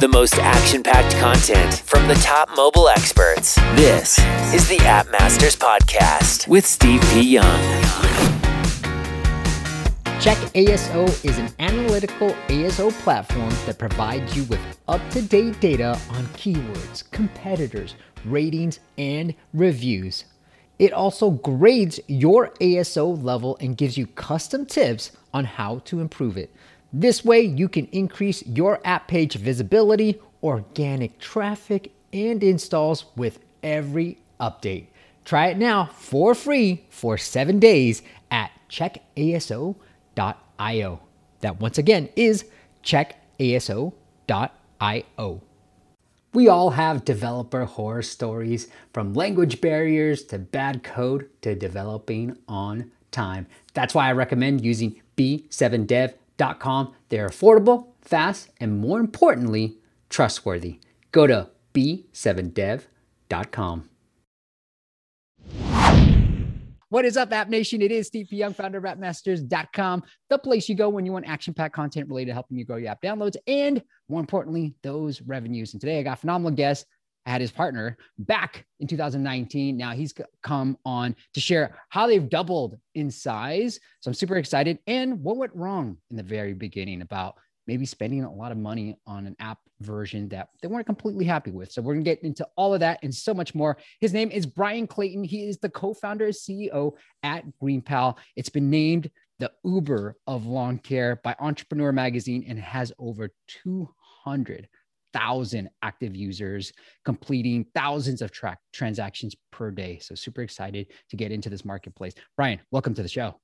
The most action packed content from the top mobile experts. This is the App Masters Podcast with Steve P. Young. Check ASO is an analytical ASO platform that provides you with up to date data on keywords, competitors, ratings, and reviews. It also grades your ASO level and gives you custom tips on how to improve it. This way, you can increase your app page visibility, organic traffic, and installs with every update. Try it now for free for seven days at checkaso.io. That once again is checkaso.io. We all have developer horror stories from language barriers to bad code to developing on time. That's why I recommend using b7dev.com. They're affordable, fast, and more importantly, trustworthy. Go to b7dev.com. What is up, App Nation? It is Steve P. Young, founder of appmasters.com, the place you go when you want action packed content related to helping you grow your app downloads and, more importantly, those revenues. And today I got phenomenal guest. Had his partner back in 2019. Now he's come on to share how they've doubled in size. So I'm super excited and what went wrong in the very beginning about maybe spending a lot of money on an app version that they weren't completely happy with. So we're going to get into all of that and so much more. His name is Bryan Clayton. He is the co-founder and CEO at GreenPal. It's been named the Uber of lawn care by Entrepreneur Magazine and has over 200,000 active users completing thousands of track transactions per day. So super excited to get into this marketplace. Bryan, welcome to the show.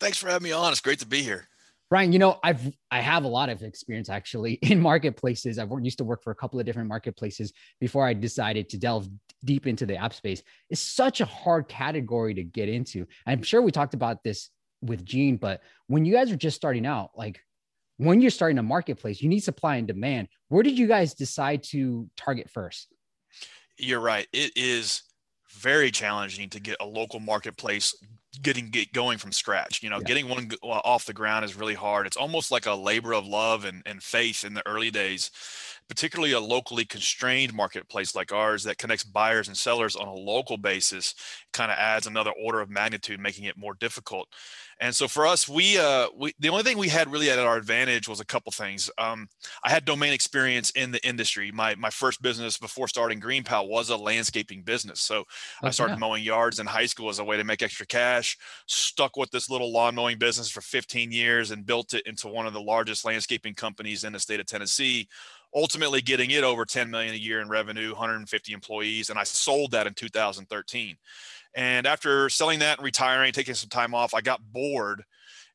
Thanks for having me on. It's great to be here. Bryan, you know, I've I have a lot of experience actually in marketplaces. I've used to work for a couple of different marketplaces before I decided to delve deep into the app space. It's such a hard category to get into. I'm sure we talked about this with Gene, but when you guys are just starting out, like when you're starting a marketplace, you need supply and demand. Where did you guys decide to target first? You're right. It is very challenging to get a local marketplace getting get going from scratch you know yeah. getting one off the ground is really hard it's almost like a labor of love and, and faith in the early days particularly a locally constrained marketplace like ours that connects buyers and sellers on a local basis kind of adds another order of magnitude making it more difficult and so for us, we, uh, we the only thing we had really at our advantage was a couple things. Um, I had domain experience in the industry. My my first business before starting GreenPal was a landscaping business. So okay. I started mowing yards in high school as a way to make extra cash. Stuck with this little lawn mowing business for 15 years and built it into one of the largest landscaping companies in the state of Tennessee ultimately getting it over 10 million a year in revenue 150 employees and i sold that in 2013 and after selling that and retiring, taking some time off, I got bored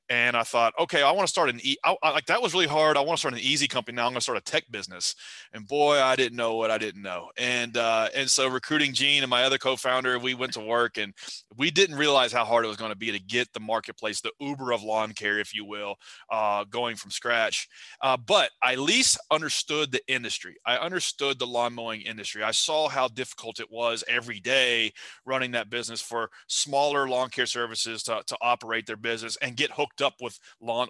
and I thought, okay, I want to start an e. I, I, like that was really hard. I want to start an easy company now. I'm going to start a tech business, and boy, I didn't know what I didn't know. And uh, and so recruiting Gene and my other co-founder, we went to work, and we didn't realize how hard it was going to be to get the marketplace, the Uber of lawn care, if you will, uh, going from scratch. Uh, but I at least understood the industry. I understood the lawn mowing industry. I saw how difficult it was every day running that business for smaller lawn care services to, to operate their business and get hooked hooked up with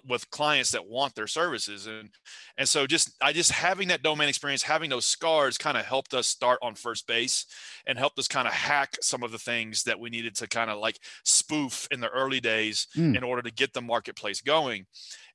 with clients that want their services and and so just i just having that domain experience having those scars kind of helped us start on first base and helped us kind of hack some of the things that we needed to kind of like spoof in the early days mm. in order to get the marketplace going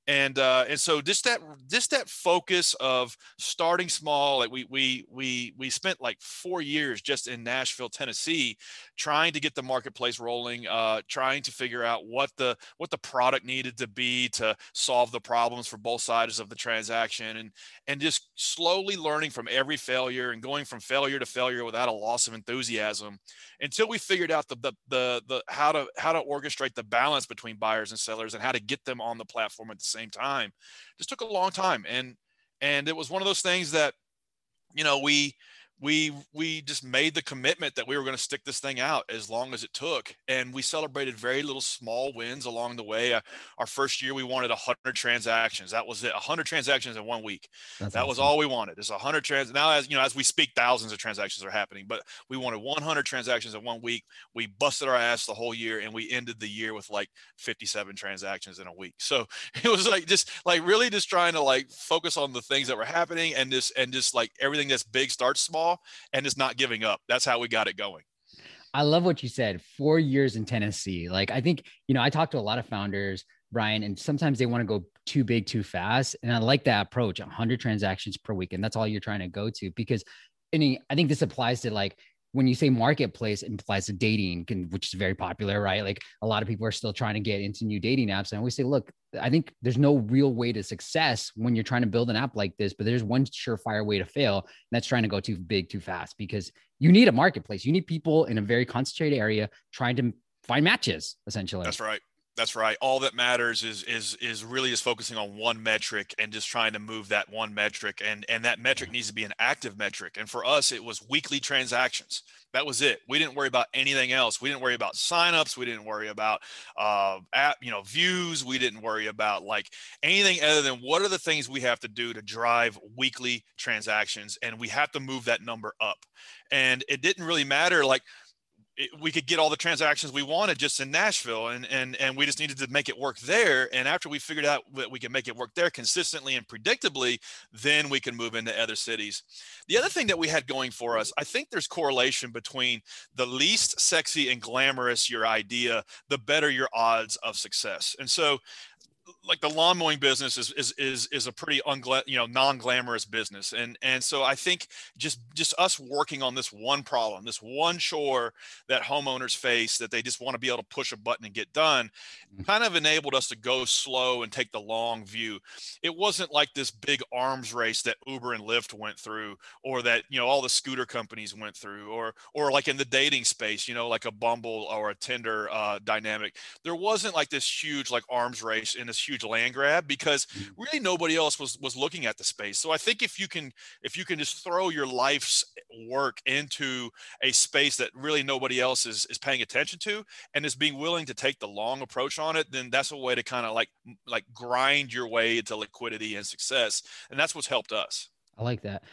and uh, and so just that just that focus of starting small like we we we we spent like four years just in nashville tennessee trying to get the marketplace rolling uh, trying to figure out what the what the product needed to be to solve the problems for both sides of the transaction and and just slowly learning from every failure and going from failure to failure without a loss of enthusiasm until we figured out the the the, the how to how to orchestrate the balance between buyers and sellers and how to get them on the platform at the same time. Just took a long time. And and it was one of those things that you know we we we just made the commitment that we were going to stick this thing out as long as it took and we celebrated very little small wins along the way. Uh, our first year we wanted 100 transactions. That was it 100 transactions in one week. That's that awesome. was all we wanted it's 100 trans now as you know as we speak thousands of transactions are happening but we wanted 100 transactions in one week. We busted our ass the whole year and we ended the year with like 57 transactions in a week. So it was like just like really just trying to like focus on the things that were happening and just and just like everything that's big starts small and just not giving up. That's how we got it going. I love what you said. Four years in Tennessee. Like, I think, you know, I talk to a lot of founders, Bryan, and sometimes they want to go too big too fast. And I like that approach 100 transactions per week. And that's all you're trying to go to because I think this applies to like when you say marketplace, it implies to dating, which is very popular, right? Like a lot of people are still trying to get into new dating apps. And we say, look, I think there's no real way to success when you're trying to build an app like this, but there's one surefire way to fail. And that's trying to go too big too fast because you need a marketplace. You need people in a very concentrated area trying to find matches, essentially. That's right. That's right. All that matters is is is really is focusing on one metric and just trying to move that one metric and and that metric needs to be an active metric. And for us it was weekly transactions. That was it. We didn't worry about anything else. We didn't worry about signups. We didn't worry about uh app, you know, views. We didn't worry about like anything other than what are the things we have to do to drive weekly transactions and we have to move that number up. And it didn't really matter like it, we could get all the transactions we wanted just in Nashville, and and and we just needed to make it work there. And after we figured out that we can make it work there consistently and predictably, then we can move into other cities. The other thing that we had going for us, I think there's correlation between the least sexy and glamorous your idea, the better your odds of success. And so like the lawn mowing business is is is, is a pretty ungla- you know non-glamorous business. And and so i think just just us working on this one problem this one chore that homeowners face that they just want to be able to push a button and get done mm-hmm. kind of enabled us to go slow and take the long view. It wasn't like this big arms race that uber and lyft went through or that you know all the scooter companies went through or or like in the dating space you know like a bumble or a tinder uh, dynamic. There wasn't like this huge like arms race in this huge land grab because mm. really nobody else was was looking at the space. So I think if you can if you can just throw your life's work into a space that really nobody else is is paying attention to and is being willing to take the long approach on it, then that's a way to kind of like like grind your way into liquidity and success. And that's what's helped us. I like that.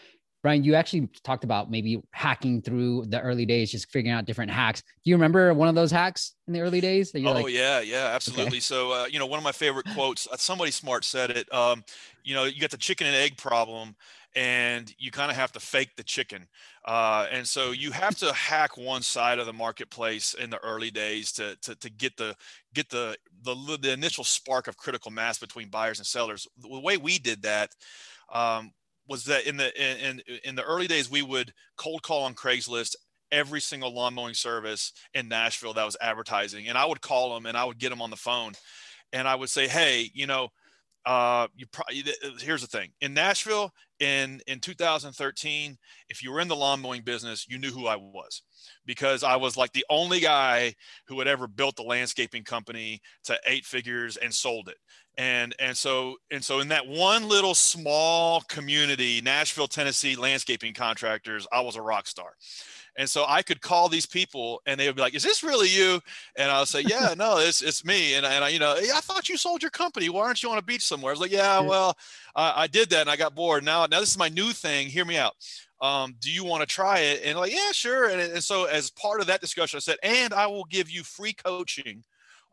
Bryan, you actually talked about maybe hacking through the early days, just figuring out different hacks. Do you remember one of those hacks in the early days? That you're oh, like, yeah, yeah, absolutely. Okay. So uh, you know, one of my favorite quotes. Uh, somebody smart said it. Um, you know, you got the chicken and egg problem, and you kind of have to fake the chicken. Uh, and so you have to hack one side of the marketplace in the early days to to, to get the get the, the the initial spark of critical mass between buyers and sellers. The way we did that. Um, was that in the in in the early days we would cold call on Craigslist every single lawn mowing service in Nashville that was advertising, and I would call them and I would get them on the phone, and I would say, hey, you know, uh, you probably here's the thing. In Nashville in in 2013, if you were in the lawn mowing business, you knew who I was because I was like the only guy who had ever built a landscaping company to eight figures and sold it. And and so and so in that one little small community nashville tennessee landscaping contractors i was a rock star. And so i could call these people and they would be like is this really you? And i'll say yeah no it's, it's me. And, and I, you know hey, i thought you sold your company. Why aren't you on a beach somewhere? I was like yeah well uh, i did that and i got bored. Now now this is my new thing hear me out um, do you want to try it and like yeah sure and, and so as part of that discussion i said and i will give you free coaching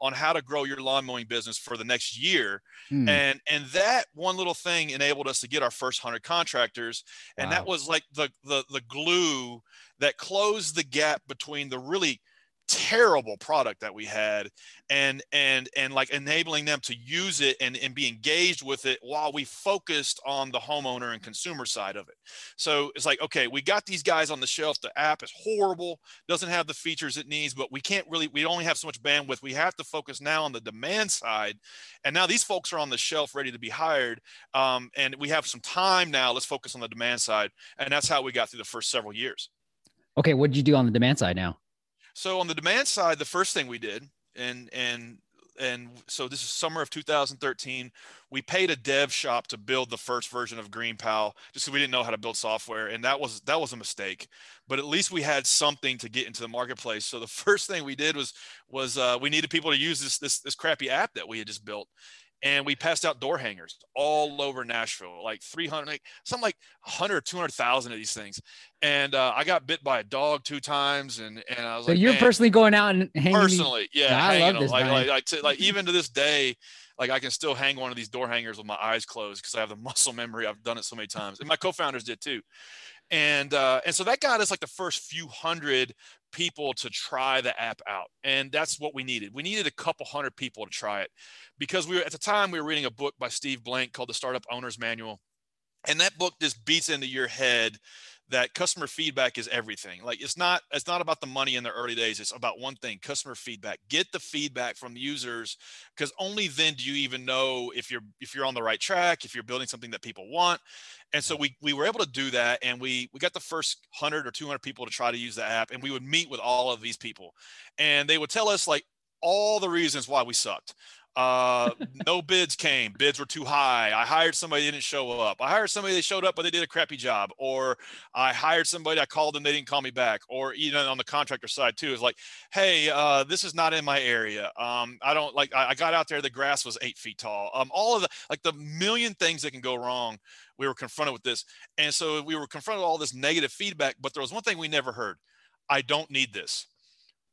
on how to grow your lawn mowing business for the next year. Hmm. And and that one little thing enabled us to get our first 100 contractors and wow. that was like the the the glue that closed the gap between the really terrible product that we had and and and like enabling them to use it and, and be engaged with it while we focused on the homeowner and consumer side of it. So it's like okay we got these guys on the shelf. The app is horrible doesn't have the features it needs but we can't really we only have so much bandwidth. We have to focus now on the demand side. And now these folks are on the shelf ready to be hired um, and we have some time now. Let's focus on the demand side. And that's how we got through the first several years. Okay what did you do on the demand side now so on the demand side, the first thing we did, and and and so this is summer of 2013. We paid a dev shop to build the first version of GreenPal just because we didn't know how to build software, and that was that was a mistake. But at least we had something to get into the marketplace. So the first thing we did was was uh, we needed people to use this this this crappy app that we had just built, and we passed out door hangers all over Nashville, like 300, like something like 100, 200,000 of these things. And uh, I got bit by a dog two times, and and I was so like, you're personally going out and hanging these- personally, yeah, I love this, like, like, like, to, like even to this day, like I can still hang one of these door hangers with my eyes closed because I have the muscle memory. I've done it so many times, and my co-founders did too. And uh, and so that got us like the first few hundred people to try the app out, and that's what we needed. We needed a couple hundred people to try it because we were at the time we were reading a book by Steve Blank called The Startup Owner's Manual, and that book just beats into your head that customer feedback is everything. Like it's not it's not about the money in the early days. It's about one thing customer feedback. Get the feedback from the users because only then do you even know if you're if you're on the right track if you're building something that people want. And so we we were able to do that and we we got the first 100 or 200 people to try to use the app and we would meet with all of these people. And they would tell us like all the reasons why we sucked uh no bids came. Bids were too high. I hired somebody didn't show up. I hired somebody that showed up but they did a crappy job. Or i hired somebody i called them they didn't call me back. Or even on the contractor side too is like hey uh this is not in my area. Um i don't like I, I got out there the grass was eight feet tall. Um all of the like the million things that can go wrong we were confronted with this. And so we were confronted with all this negative feedback but there was one thing we never heard. I don't need this.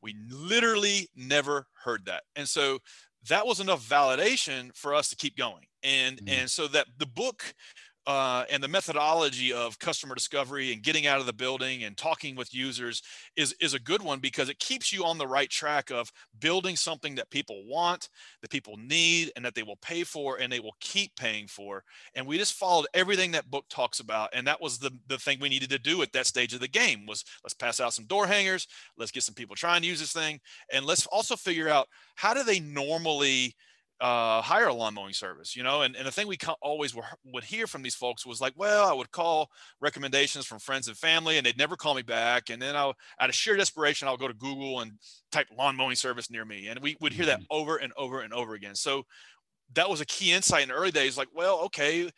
We literally never heard that. And so that was enough validation for us to keep going and Mhm. and so that the book uh, and the methodology of customer discovery and getting out of the building and talking with users is is a good one because it keeps you on the right track of building something that people want that people need and that they will pay for and they will keep paying for. And we just followed everything that book talks about and that was the the thing we needed to do at that stage of the game was let's pass out some door hangers let's get some people trying to use this thing and let's also figure out how do they normally uh, hire a lawn mowing service, you know, and, and the thing we co- always were, would hear from these folks was like, well, I would call recommendations from friends and family and they'd never call me back. And then I'll, out of sheer desperation, I'll go to Google and type lawn mowing service near me. And we would hear that over and over and over again. So that was a key insight in the early days, like, well, okay,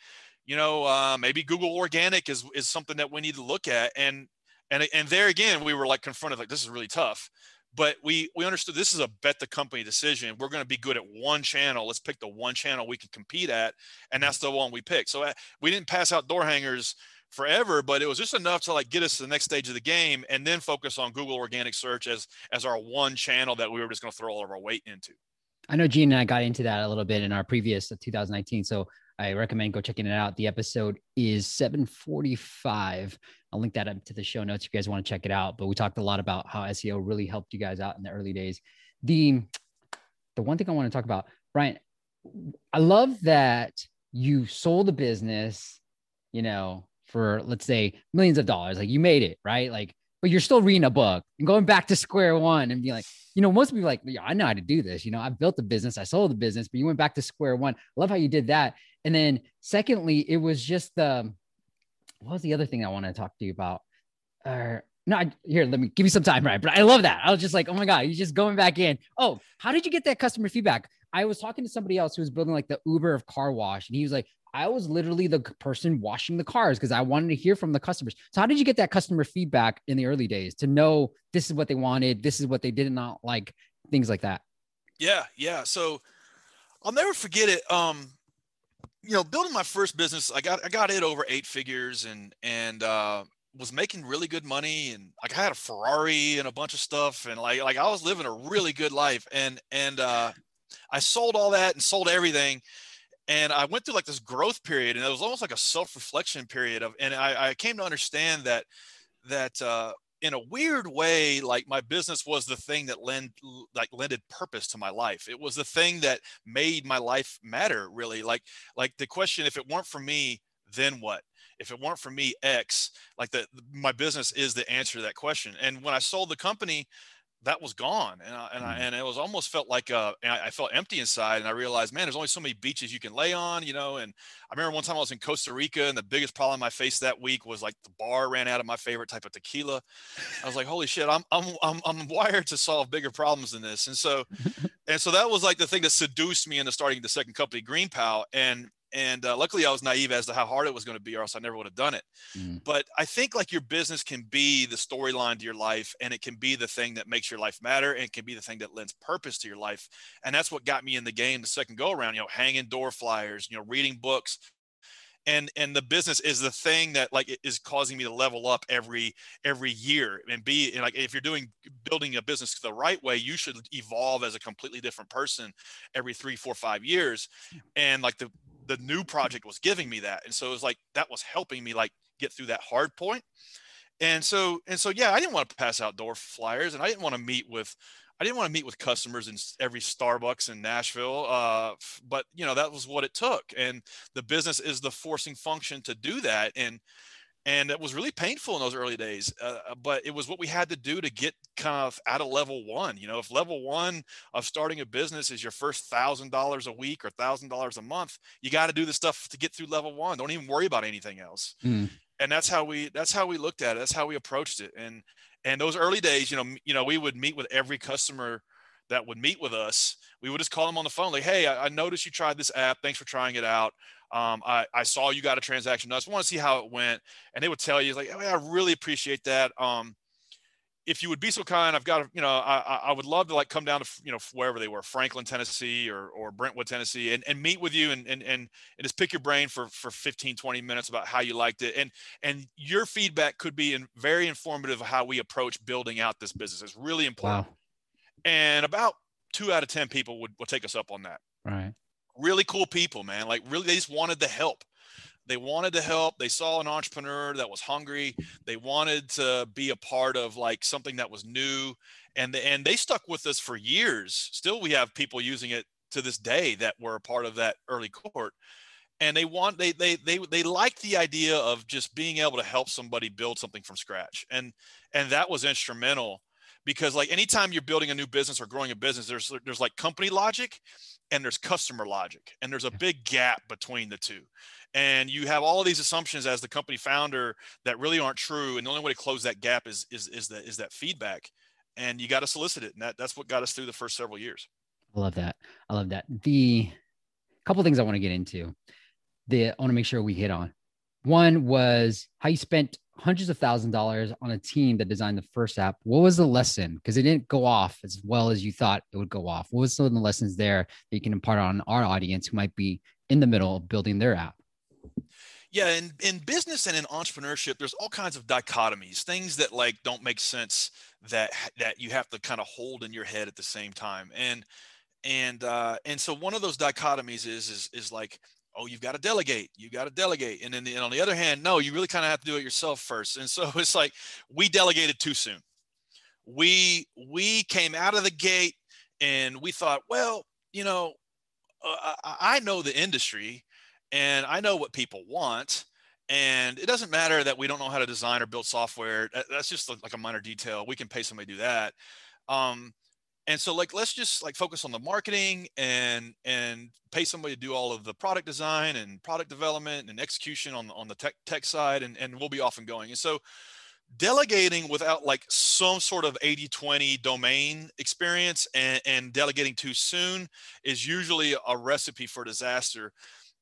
you know, uh, maybe Google organic is, is something that we need to look at. And, and, and there again, we were like confronted, like, this is really tough but we we understood this is a bet the company decision we're going to be good at one channel let's pick the one channel we can compete at and that's the one we picked so uh, we didn't pass out door hangers forever but it was just enough to like get us to the next stage of the game and then focus on google organic search as as our one channel that we were just going to throw all of our weight into I know Gene and I got into that a little bit in our previous uh, 2019. So I recommend go checking it out. The episode is 745. I'll link that up to the show notes. if You guys want to check it out. But we talked a lot about how SEO really helped you guys out in the early days. The the one thing I want to talk about, Bryan, I love that you sold the business, you know, for let's say millions of dollars. Like you made it, right? Like, but you're still reading a book and going back to square one and be like, you know, most people like, yeah, I know how to do this. You know, I built the business, I sold the business, but you went back to square one. I love how you did that. And then secondly, it was just the what was the other thing I want to talk to you about? Uh, no, I- here, let me give you some time, right? But I love that. I was just like, oh my God, you're just going back in. Oh, how did you get that customer feedback? I was talking to somebody else who was building like the Uber of car wash, and he was like, I was literally the person washing the cars because I wanted to hear from the customers. So, how did you get that customer feedback in the early days to know this is what they wanted, this is what they did not like, things like that? Yeah, yeah. So I'll never forget it. Um, you know, building my first business, I got I got it over eight figures and and uh was making really good money and like I had a Ferrari and a bunch of stuff and like like I was living a really good life and and uh I sold all that and sold everything and I went through like this growth period and it was almost like a self-reflection period of and I, I came to understand that that uh in a weird way, like my business was the thing that lend like lended purpose to my life. It was the thing that made my life matter really. Like like the question, if it weren't for me, then what? If it weren't for me, X, like the my business is the answer to that question. And when I sold the company, that was gone and I, and, I, mm. and it was almost felt like uh I felt empty inside and I realized man there's only so many beaches you can lay on you know and I remember one time I was in Costa Rica and the biggest problem I faced that week was like the bar ran out of my favorite type of tequila I was like holy shit I'm I'm I'm, I'm wired to solve bigger problems than this and so and so that was like the thing that seduced me into starting the second company Green GreenPal and and uh, luckily i was naive as to how hard it was going to be or else i never would have done it mm. but i think like your business can be the storyline to your life and it can be the thing that makes your life matter and it can be the thing that lends purpose to your life and that's what got me in the game the second go around you know hanging door flyers you know reading books and and the business is the thing that like is causing me to level up every every year and be and like if you're doing building a business the right way you should evolve as a completely different person every three four five years. And like the the new project was giving me that. And so it was like that was helping me like get through that hard point. And so and so yeah i didn't want to pass out door flyers and i didn't want to meet with i didn't want to meet with customers in every starbucks in nashville uh, but you know that was what it took and the business is the forcing function to do that and and it was really painful in those early days uh, uh, but it was what we had to do to get kind of out of level one you know if level one of starting a business is your first thousand dollars a week or thousand dollars a month you got to do the stuff to get through level one don't even worry about anything else mm. And that's how we that's how we looked at it that's how we approached it and and those early days you know you know we would meet with every customer that would meet with us we would just call them on the phone like hey i, I noticed you tried this app thanks for trying it out um, I, I saw you got a transaction. I just want to see how it went. And they would tell you like, oh, I really appreciate that. Um, if you would be so kind, I've got, to, you know, I, I would love to like come down to, you know, wherever they were, Franklin, Tennessee or, or Brentwood, Tennessee and, and meet with you and, and, and, and just pick your brain for, for 15, 20 minutes about how you liked it. And, and your feedback could be in, very informative of how we approach building out this business. It's really important. Wow. And about two out of 10 people would, would take us up on that. Right really cool people, man. Like really, they just wanted the help. They wanted to help. They saw an entrepreneur that was hungry. They wanted to be a part of like something that was new, and the, and they stuck with us for years. Still, we have people using it to this day that were a part of that early cohort and they want they they they they like the idea of just being able to help somebody build something from scratch and and that was instrumental because like anytime you're building a new business or growing a business there's there's like company logic and there's customer logic and there's a big gap between the two. And you have all of these assumptions as the company founder that really aren't true and the only way to close that gap is is is that is that feedback and you got to solicit it and that that's what got us through the first several years. I love that. I love that. The couple things i want to get into the i want to make sure we hit on. One was how you spent hundreds of thousand dollars on a team that designed the first app. What was the lesson? Because it didn't go off as well as you thought it would go off. What was some of the lessons there that you can impart on our audience who might be in the middle of building their app? Yeah, in, in business and in entrepreneurship, there's all kinds of dichotomies, things that like don't make sense that that you have to kind of hold in your head at the same time. And and uh, and so one of those dichotomies is is is like oh, you've got to delegate, You've got to delegate. And then the, and on the other hand, no, you really kind of have to do it yourself first. And so it's like we delegated too soon. We we came out of the gate and we thought, well, you know, uh, I know the industry and I know what people want. And it doesn't matter that we don't know how to design or build software. That's just like a minor detail. We can pay somebody to do that. Um, and so like let's just like focus on the marketing and and pay somebody to do all of the product design and product development and execution on, on the tech tech side and, and we'll be off and going. And so delegating without like some sort of 80-20 domain experience and, and delegating too soon is usually a recipe for disaster.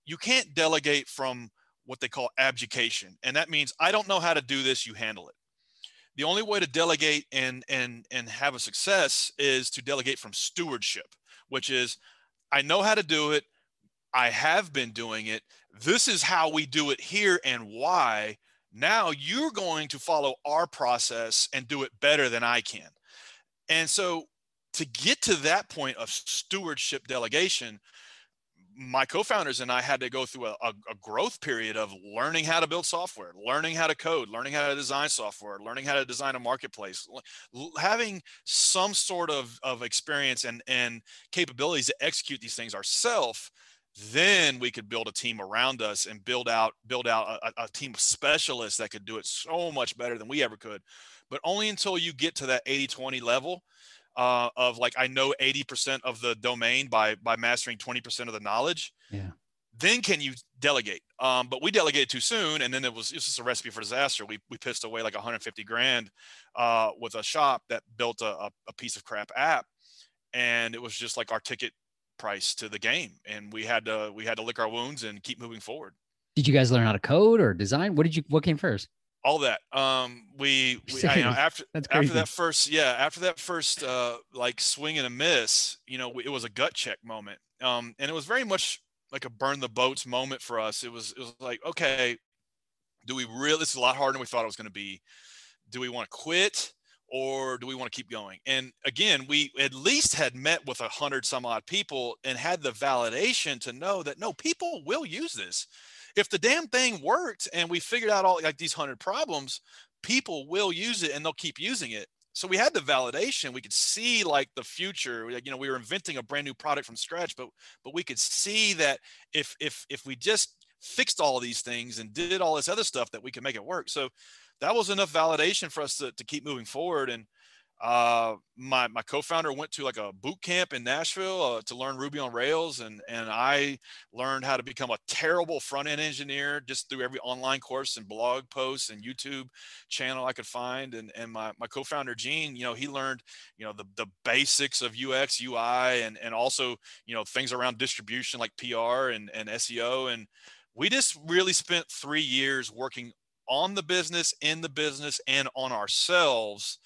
You can't delegate from what they call abdication and that means i don't know how to do this you handle it the only way to delegate and and and have a success is to delegate from stewardship which is i know how to do it. I have been doing it. This is how we do it here and why. Now you're going to follow our process and do it better than i can. And so to get to that point of stewardship delegation my co-founders and I had to go through a, a, a, growth period of learning how to build software, learning how to code, learning how to design software, learning how to design a marketplace, having some sort of, of experience and, and capabilities to execute these things ourselves then we could build a team around us and build out build out a, a, team of specialists that could do it so much better than we ever could. But only until you get to that 80 20 level uh, of like i know 80% of the domain by by mastering 20% of the knowledge yeah. then can you delegate? Um, but we delegated too soon and then it was it was just a recipe for disaster. We, we pissed away like 150 grand uh, with a shop that built a, a piece of crap app and it was just like our ticket price to the game and we had to we had to lick our wounds and keep moving forward. Did you guys learn how to code or design? What did you what came first all that um we, we I, you know after after that first yeah after that first uh like swing and a miss you know it was a gut check moment um and it was very much like a burn the boats moment for us. It was it was like okay do we really this is a lot harder than we thought it was going to be. Do we want to quit or do we want to keep going? And again, we at least had met with a hundred some odd people and had the validation to know that no, people will use this. If the damn thing worked and we figured out all like these hundred problems, people will use it and they'll keep using it. So we had the validation. We could see like the future. You know, we were inventing a brand new product from scratch, but but we could see that if if if we just fixed all these things and did all this other stuff, that we could make it work. So that was enough validation for us to, to keep moving forward. And uh, my my co-founder went to like a boot camp in Nashville uh, to learn Ruby on Rails, and and I learned how to become a terrible front end engineer just through every online course and blog posts and YouTube channel I could find. And and my my co-founder Gene, you know, he learned you know the the basics of UX, UI, and and also you know things around distribution like PR and and SEO and we just really spent three years working on the business, in the business, and on ourselves.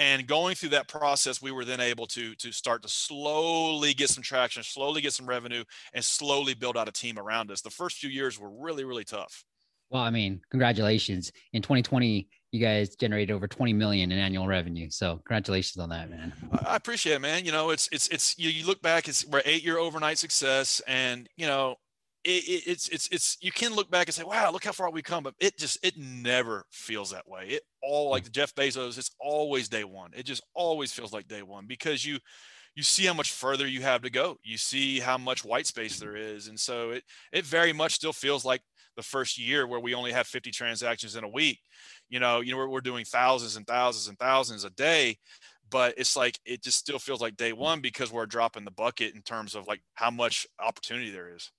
And going through that process, we were then able to to start to slowly get some traction, slowly get some revenue, and slowly build out a team around us. The first few years were really, really tough. Well, I mean, congratulations. In 2020, you guys generated over 20 million in annual revenue. So congratulations on that, man. I appreciate it, man. You know, it's it's it's you, you look back, it's we're eight year overnight success, and you know, it, it's it's it's you can look back and say, wow, look how far we come, but it just it never feels that way. It all hmm. like Jeff Bezos, it's always day one. It just always feels like day one because you you see how much further you have to go. You see how much white space there is, and so it it very much still feels like the first year where we only have 50 transactions in a week. You know, you know we're, we're doing thousands and thousands and thousands a day, but it's like it just still feels like day one because we're dropping the bucket in terms of like how much opportunity there is.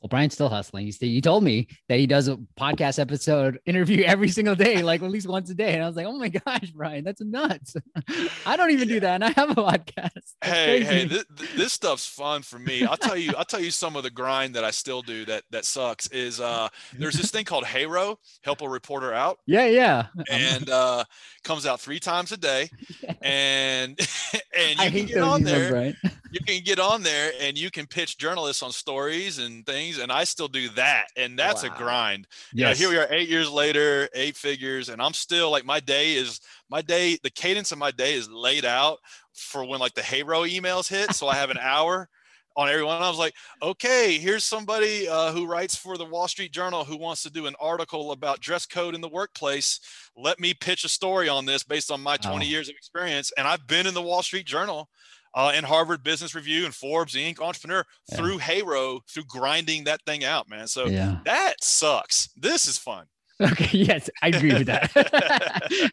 Well, Bryan's still hustling. He, he told me that he does a podcast episode interview every single day, like at least once a day. And I was like, oh my gosh, Bryan, that's nuts. I don't even yeah. do that. And I have a podcast. That's hey, crazy. hey, this, this, stuff's fun for me. I'll tell you, I'll tell you some of the grind that I still do that, that sucks is, uh, there's this thing called HARO, help a reporter out. Yeah. Yeah. And, uh, comes out three times a day and, and you can get on there, right? You can get on there and you can pitch journalists on stories and things. And I still do that. And that's wow. a grind. Yeah. You know, here we are eight years later, eight figures. And I'm still like, my day is my day, the cadence of my day is laid out for when like the HARO emails hit. So I have an hour on everyone. I was like, okay, here's somebody uh, who writes for the Wall Street Journal who wants to do an article about dress code in the workplace. Let me pitch a story on this based on my 20 oh. years of experience. And I've been in the Wall Street Journal uh, and Harvard Business Review and Forbes Inc. Entrepreneur yeah. through HARO through grinding that thing out, man. So yeah. that sucks. This is fun. Okay. Yes, I agree with that.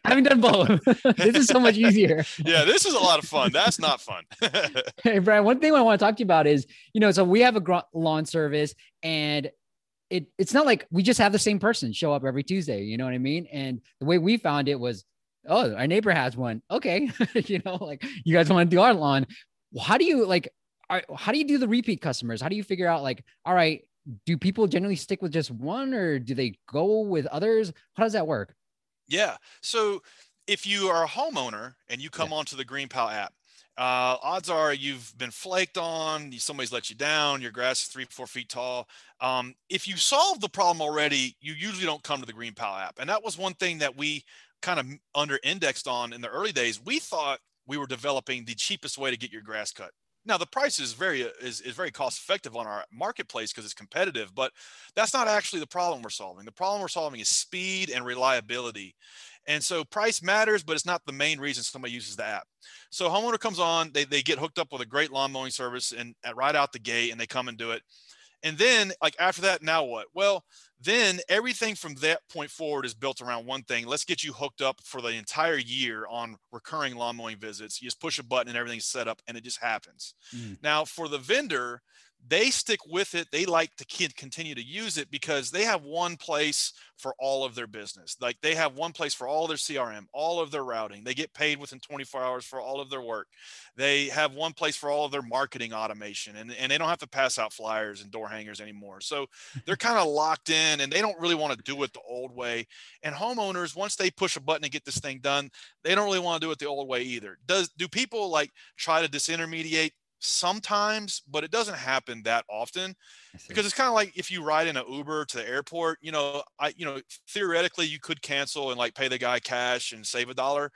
Having done both, this is so much easier. Yeah, this is a lot of fun. That's not fun. hey, Bryan. One thing I want to talk to you about is, you know, so we have a lawn service, and it it's not like we just have the same person show up every Tuesday. You know what I mean? And the way we found it was oh, our neighbor has one. Okay. you know, like you guys want to do our lawn. Well, how do you like, are, how do you do the repeat customers? How do you figure out like, all right, do people generally stick with just one or do they go with others? How does that work? Yeah. So if you are a homeowner and you come yeah. onto the Green GreenPal app, uh, odds are you've been flaked on, somebody's let you down, your grass is three, four feet tall. Um, if you solve the problem already, you usually don't come to the Green GreenPal app. And that was one thing that we kind of under indexed on in the early days, we thought we were developing the cheapest way to get your grass cut. Now the price is very is, is very cost effective on our marketplace because it's competitive, but that's not actually the problem we're solving. The problem we're solving is speed and reliability. And so price matters, but it's not the main reason somebody uses the app. So homeowner comes on, they, they get hooked up with a great lawn mowing service and right out the gate and they come and do it. And then, like after that, now what? Well, then everything from that point forward is built around one thing. Let's get you hooked up for the entire year on recurring lawn mowing visits. You just push a button and everything's set up, and it just happens. Mm. Now, for the vendor, they stick with it. They like to continue to use it because they have one place for all of their business. Like they have one place for all their CRM, all of their routing. They get paid within 24 hours for all of their work. They have one place for all of their marketing automation and, and they don't have to pass out flyers and door hangers anymore. So they're kind of locked in and they don't really want to do it the old way. And homeowners, once they push a button and get this thing done, they don't really want to do it the old way either. Does do people like try to disintermediate? Sometimes, but it doesn't happen that often because it's kind of like if you ride in an Uber to the airport, you know, I, you know, theoretically you could cancel and like pay the guy cash and save a dollar,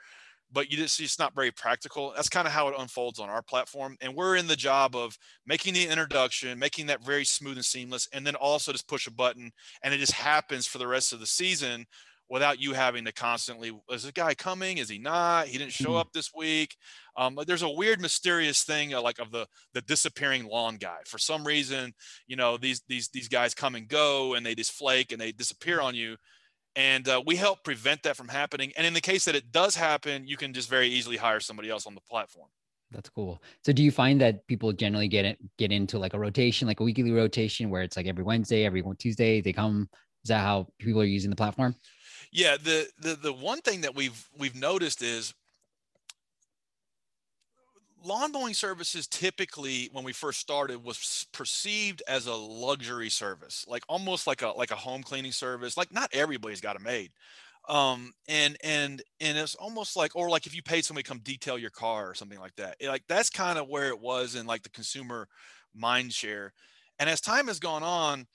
but you just, it's not very practical. That's kind of how it unfolds on our platform. And we're in the job of making the introduction, making that very smooth and seamless, and then also just push a button and it just happens for the rest of the season without you having to constantly is the guy coming is he not he didn't show mm-hmm. up this week um, there's a weird mysterious thing uh, like of the the disappearing lawn guy for some reason you know these these these guys come and go and they just flake and they disappear on you and uh, we help prevent that from happening and in the case that it does happen you can just very easily hire somebody else on the platform that's cool. So do you find that people generally get it get into like a rotation, like a weekly rotation where it's like every Wednesday, every Tuesday they come? Is that how people are using the platform? Yeah, the the the one thing that we've we've noticed is lawn mowing services typically when we first started was perceived as a luxury service like almost like a like a home cleaning service like not everybody's got a maid um and and and it's almost like or like if you paid somebody come detail your car or something like that it, like that's kind of where it was in like the consumer mind share. And as time has gone on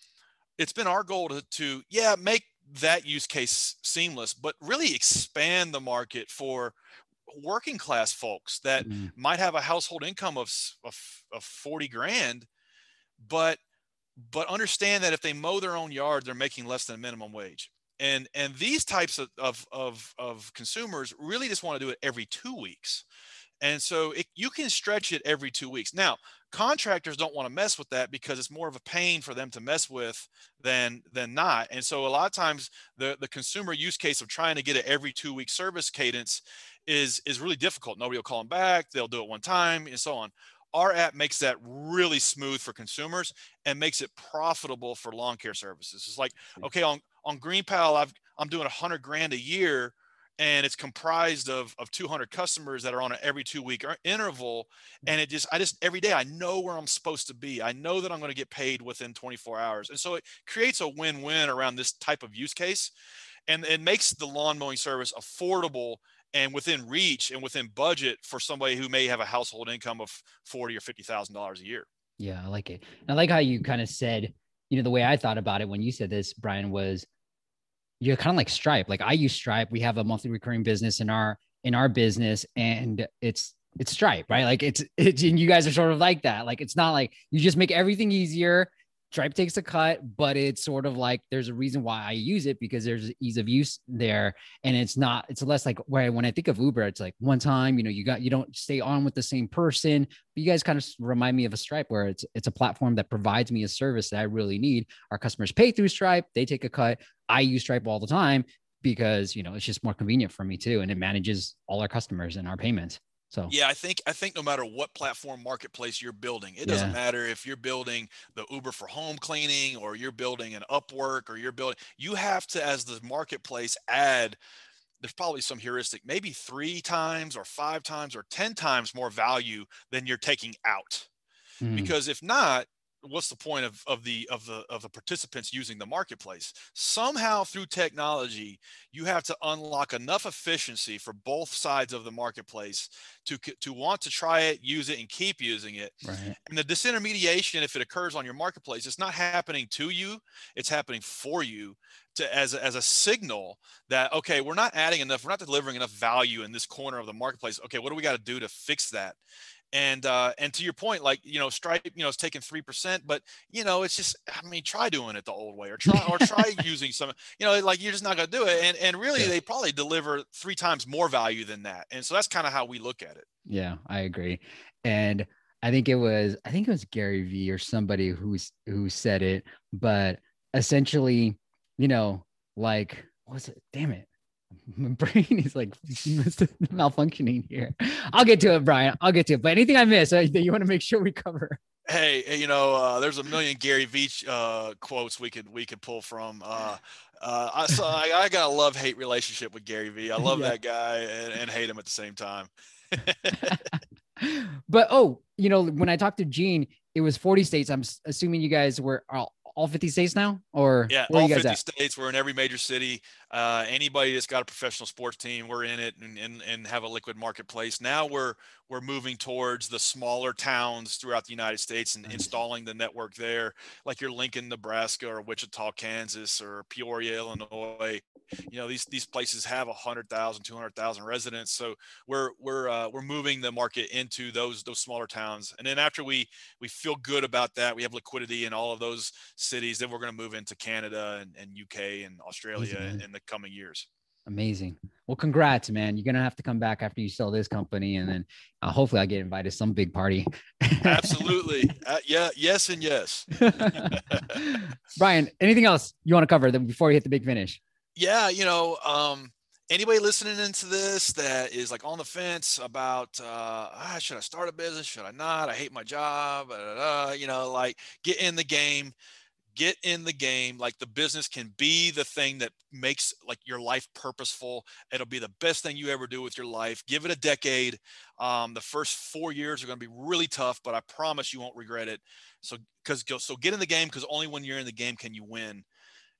it's been our goal to, to yeah make that use case seamless, but really expand the market for working class folks that mm. might have a household income of, of, of 40 grand, but but understand that if they mow their own yard, they're making less than minimum wage. And and these types of of of, of consumers really just want to do it every two weeks. And so it, you can stretch it every two weeks. Now, contractors don't want to mess with that because it's more of a pain for them to mess with than than not. And so a lot of times the the consumer use case of trying to get an every two week service cadence is is really difficult. Nobody will call them back. They'll do it one time and so on. Our app makes that really smooth for consumers and makes it profitable for lawn care services. It's like, okay, on on GreenPal, I've I'm doing a hundred grand a year and it's comprised of, of 200 customers that are on an every two week er, interval mm. and it just i just every day i know where i'm supposed to be. I know that i'm going to get paid within 24 hours and so it creates a win-win around this type of use case and it makes the lawn mowing service affordable and within reach and within budget for somebody who may have a household income of 40 or 50 thousand dollars a year. Yeah i like it and i like how you kind of said you know the way i thought about it when you said this bryan was you're kind of like Stripe. Like I use Stripe. We have a monthly recurring business in our in our business, and it's it's Stripe, right? Like it's it's and you guys are sort of like that. Like it's not like you just make everything easier. Stripe takes a cut, but it's sort of like there's a reason why I use it because there's ease of use there, and it's not. It's less like where when I think of Uber, it's like one time, you know, you got you don't stay on with the same person. But you guys kind of remind me of a Stripe where it's it's a platform that provides me a service that I really need. Our customers pay through Stripe, they take a cut. I use Stripe all the time because you know it's just more convenient for me too, and it manages all our customers and our payments. So yeah, I think I think no matter what platform marketplace you're building, it doesn't yeah. matter if you're building the Uber for home cleaning or you're building an Upwork or you're building, you have to as the marketplace add there's probably some heuristic, maybe three times or five times or 10 times more value than you're taking out. Mm. Because if not, what's the point of, of the of the of the participants using the marketplace? Somehow through technology you have to unlock enough efficiency for both sides of the marketplace to to want to try it use it and keep using it. Right. and the disintermediation if it occurs on your marketplace it's not happening to you it's happening for you to as a, as a signal that okay we're not adding enough we're not delivering enough value in this corner of the marketplace. Okay what do we got to do to fix that and uh, and to your point, like you know, Stripe, you know, it's taking three percent, but you know, it's just, I mean, try doing it the old way, or try or try using some, you know, like you're just not gonna do it, and and really, yeah. they probably deliver three times more value than that, and so that's kind of how we look at it. Yeah, I agree, and I think it was I think it was Gary Vee or somebody who's who said it, but essentially, you know, like was it? Damn it. My brain is like malfunctioning here. I'll get to it, Bryan. I'll get to it. But anything I miss uh, that you want to make sure we cover. Hey, you know, uh, there's a million Gary Vee uh, quotes we could we could pull from. Uh, uh, I, so I, I, got a love hate relationship with Gary Vee. I love yeah. that guy and, and hate him at the same time. but oh, you know, when I talked to Gene, it was 40 states. I'm assuming you guys were all, all 50 states now, or yeah, all 50 at? states. We're in every major city. Uh, anybody that's got a professional sports team, we're in it and, and, and have a liquid marketplace. Now we're we're moving towards the smaller towns throughout the United States and nice. installing the network there, like your Lincoln, Nebraska, or Wichita, Kansas, or Peoria, Illinois. You know, these these places have 100,000, 200,000 residents. So we're we're uh, we're moving the market into those those smaller towns. And then after we we feel good about that, we have liquidity in all of those cities. Then we're going to move into Canada and, and UK and Australia in, in the coming years. Amazing. Well, congrats, man. You're gonna have to come back after you sell this company, and then uh, hopefully I get invited to some big party. Absolutely. Uh, yeah. Yes, and yes. Bryan, anything else you want to cover before we hit the big finish? Yeah. You know, um, anybody listening into this that is like on the fence about uh, ah, should I start a business? Should I not? I hate my job. Blah, blah, blah, you know, like get in the game get in the game like the business can be the thing that makes like your life purposeful. It'll be the best thing you ever do with your life. Give it a decade. Um, the first four years are going to be really tough but i promise you won't regret it. So because so get in the game because only when you're in the game can you win.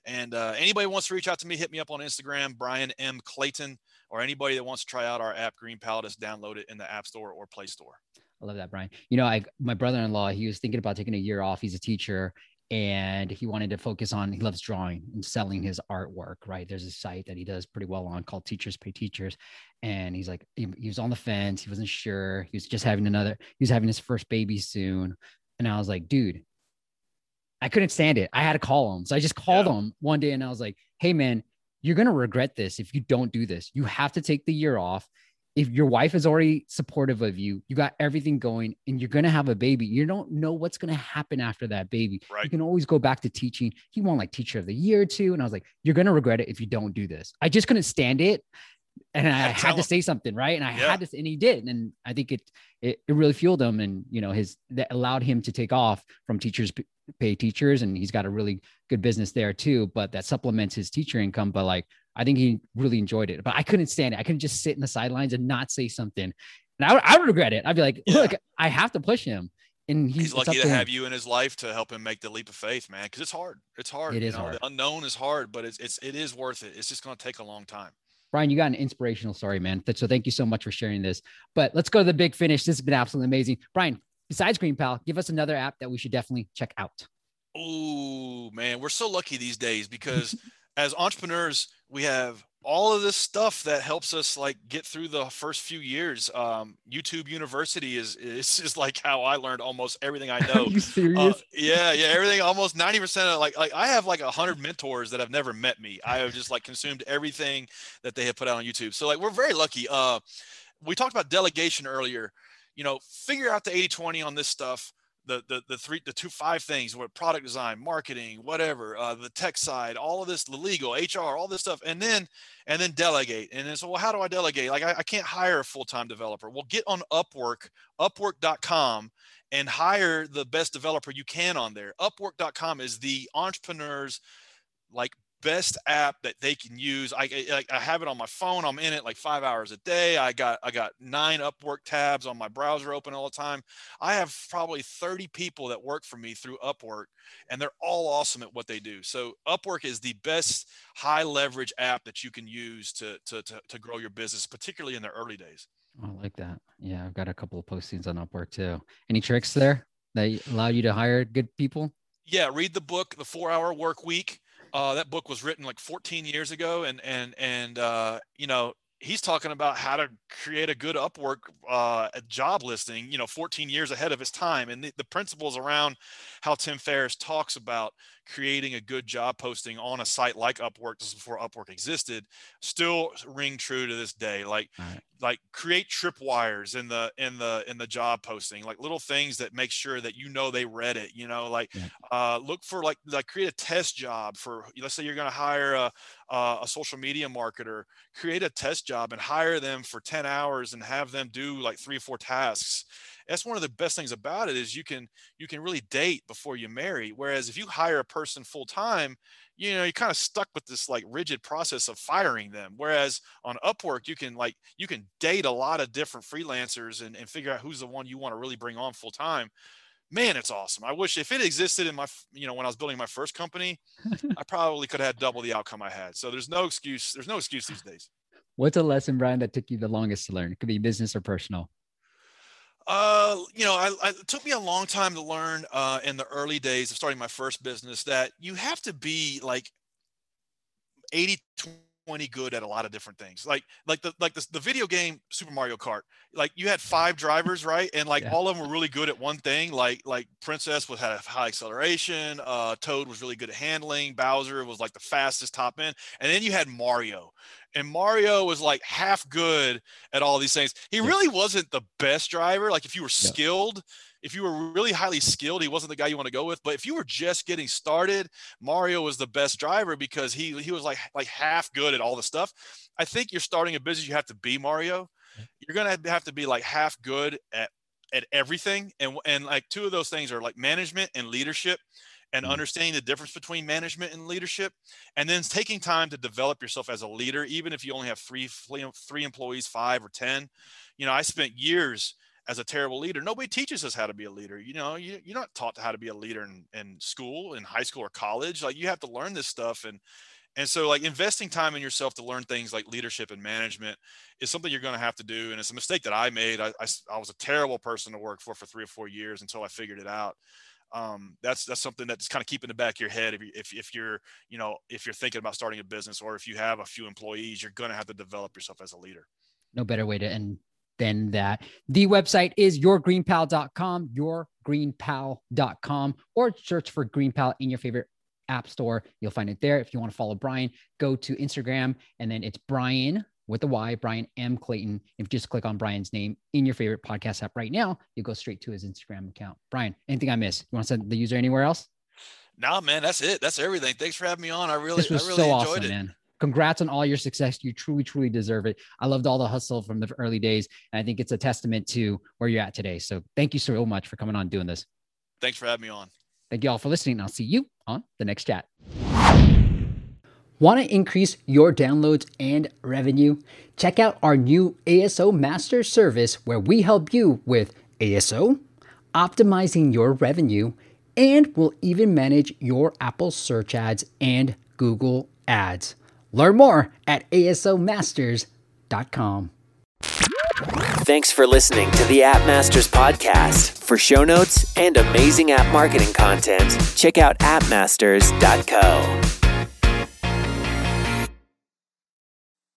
And uh, anybody wants to reach out to me hit me up on instagram bryan m. Clayton or anybody that wants to try out our app green palette download it in the app store or play store. I love that, Bryan. You know, I my brother-in-law, he was thinking about taking a year off. He's a teacher, and he wanted to focus on he loves drawing and selling his artwork right? There's a site that he does pretty well on called teachers pay teachers and he's like he, he, was on the fence he wasn't sure he was just having another he was having his first baby soon and i was like dude i couldn't stand it. I had to call him. So i just called yeah. him one day and i was like hey man you're going to regret this if you don't do this. You have to take the year off if your wife is already supportive of you, you got everything going and you're going to have a baby, you don't know what's going to happen after that baby. Right. You can always go back to teaching. He won like teacher of the year or two. And I was like, you're going to regret it if you don't do this. I just couldn't stand it. And I had to say something, right? And I yeah. had this, and he did. And I think it, it, it really fueled him. And, you know, his, that allowed him to take off from teachers pay teachers. And he's got a really good business there too, but that supplements his teacher income. But like, I think he really enjoyed it, but I couldn't stand it. I couldn't just sit in the sidelines and not say something. And I, I would regret it. I'd be like, look. I have to push him. And he's, he's lucky to have you in his life to help him make the leap of faith, man. Cause it's hard. It's hard. It is you know? hard. The unknown is hard, but it's, it's, it is worth it. It's just going to take a long time. Bryan, you got an inspirational story, man. So thank you so much for sharing this. But let's go to the big finish. This has been absolutely amazing. Bryan, besides Green Pal, give us another app that we should definitely check out. Oh man, we're so lucky these days because as entrepreneurs, we have all of this stuff that helps us like get through the first few years. Um, YouTube University is is is like how I learned almost everything I know. Are you serious? Uh, yeah, yeah, everything. Almost ninety percent of like like I have like a hundred mentors that have never met me. I have just like consumed everything that they have put out on YouTube. So like we're very lucky. Uh, we talked about delegation earlier. You know, figure out the 80-20 on this stuff the the the three the two five things what product design marketing whatever uh, the tech side all of this the legal hr all this stuff and then and then delegate. And then so well how do i delegate? Like i, I can't hire a full-time developer. Well get on upwork upwork.com and hire the best developer you can on there. Upwork.com is the entrepreneurs like best app that they can use. I, I, I have it on my phone. I'm in it like five hours a day. I got I got nine Upwork tabs on my browser open all the time. I have probably 30 people that work for me through Upwork, and they're all awesome at what they do. So Upwork is the best high leverage app that you can use to to to, to grow your business, particularly in the early days. I like that. Yeah, I've got a couple of postings on Upwork too. Any tricks there that allow you to hire good people? Yeah, read the book, The Four Hour Work Week. Uh, that book was written like 14 years ago, and and and uh, you know he's talking about how to create a good Upwork uh, job listing. You know, 14 years ahead of his time, and the, the principles around how Tim Ferriss talks about creating a good job posting on a site like Upwork, this is before Upwork existed, still ring true to this day. Like, right. like create tripwires in the in the in the job posting, like little things that make sure that you know they read it. You know, like yeah. uh, look for like like create a test job for let's say you're going to hire a a social media marketer, create a test job and hire them for 10 hours and have them do like three or four tasks that's one of the best things about it is you can you can really date before you marry whereas if you hire a person full time you know you're kind of stuck with this like rigid process of firing them whereas on upwork you can like you can date a lot of different freelancers and, and figure out who's the one you want to really bring on full time man it's awesome. I wish if it existed in my you know when i was building my first company i probably could have had double the outcome i had. So there's no excuse there's no excuse these days. What's a lesson bryan that took you the longest to learn? It could be business or personal uh, you know, I, I, it took me a long time to learn uh, in the early days of starting my first business that you have to be like 80 20 good at a lot of different things. Like like the like the, the video game Super Mario Kart. Like you had five drivers, right? And like yeah. all of them were really good at one thing. Like like Princess was had a high acceleration, uh Toad was really good at handling, Bowser was like the fastest top end, and then you had Mario and Mario was like half good at all these things. He really wasn't the best driver. Like if you were skilled, if you were really highly skilled, he wasn't the guy you want to go with. But if you were just getting started, Mario was the best driver because he he was like like half good at all the stuff. I think you're starting a business, you have to be Mario. You're gonna have to be like half good at at everything, and and like two of those things are like management and leadership and mm-hmm. understanding the difference between management and leadership and then taking time to develop yourself as a leader even if you only have three three employees five or ten you know i spent years as a terrible leader. Nobody teaches us how to be a leader you know? You, you're not taught how to be a leader in, in school in high school or college. Like you have to learn this stuff and and so like investing time in yourself to learn things like leadership and management is something you're going to have to do and it's a mistake that i made. I, I, I was a terrible person to work for for three or four years until i figured it out. Um, that's that's something that's kind of keep in the back of your head. If, you, if, if you're you know if you're thinking about starting a business or if you have a few employees you're going to have to develop yourself as a leader. No better way to end than that the website is yourgreenpal.com yourgreenpal.com or search for greenpal in your favorite app store you'll find it there if you want to follow bryan go to instagram and then it's brian with the Y, Bryan M. Clayton. If you just click on Bryan's name in your favorite podcast app right now, you go straight to his Instagram account. Bryan, anything I missed? You want to send the user anywhere else? Nah, man, that's it. That's everything. Thanks for having me on. I really, this was I really so enjoyed awesome, it. man. Congrats on all your success. You truly, truly deserve it. I loved all the hustle from the early days. And I think it's a testament to where you're at today. So thank you so much for coming on doing this. Thanks for having me on. Thank you all for listening. I'll see you on the next chat. Want to increase your downloads and revenue? Check out our new ASO Master Service where we help you with ASO, optimizing your revenue, and we'll even manage your Apple search ads and Google ads. Learn more at asomasters.com. Thanks for listening to the App Masters podcast. For show notes and amazing app marketing content, check out appmasters.co.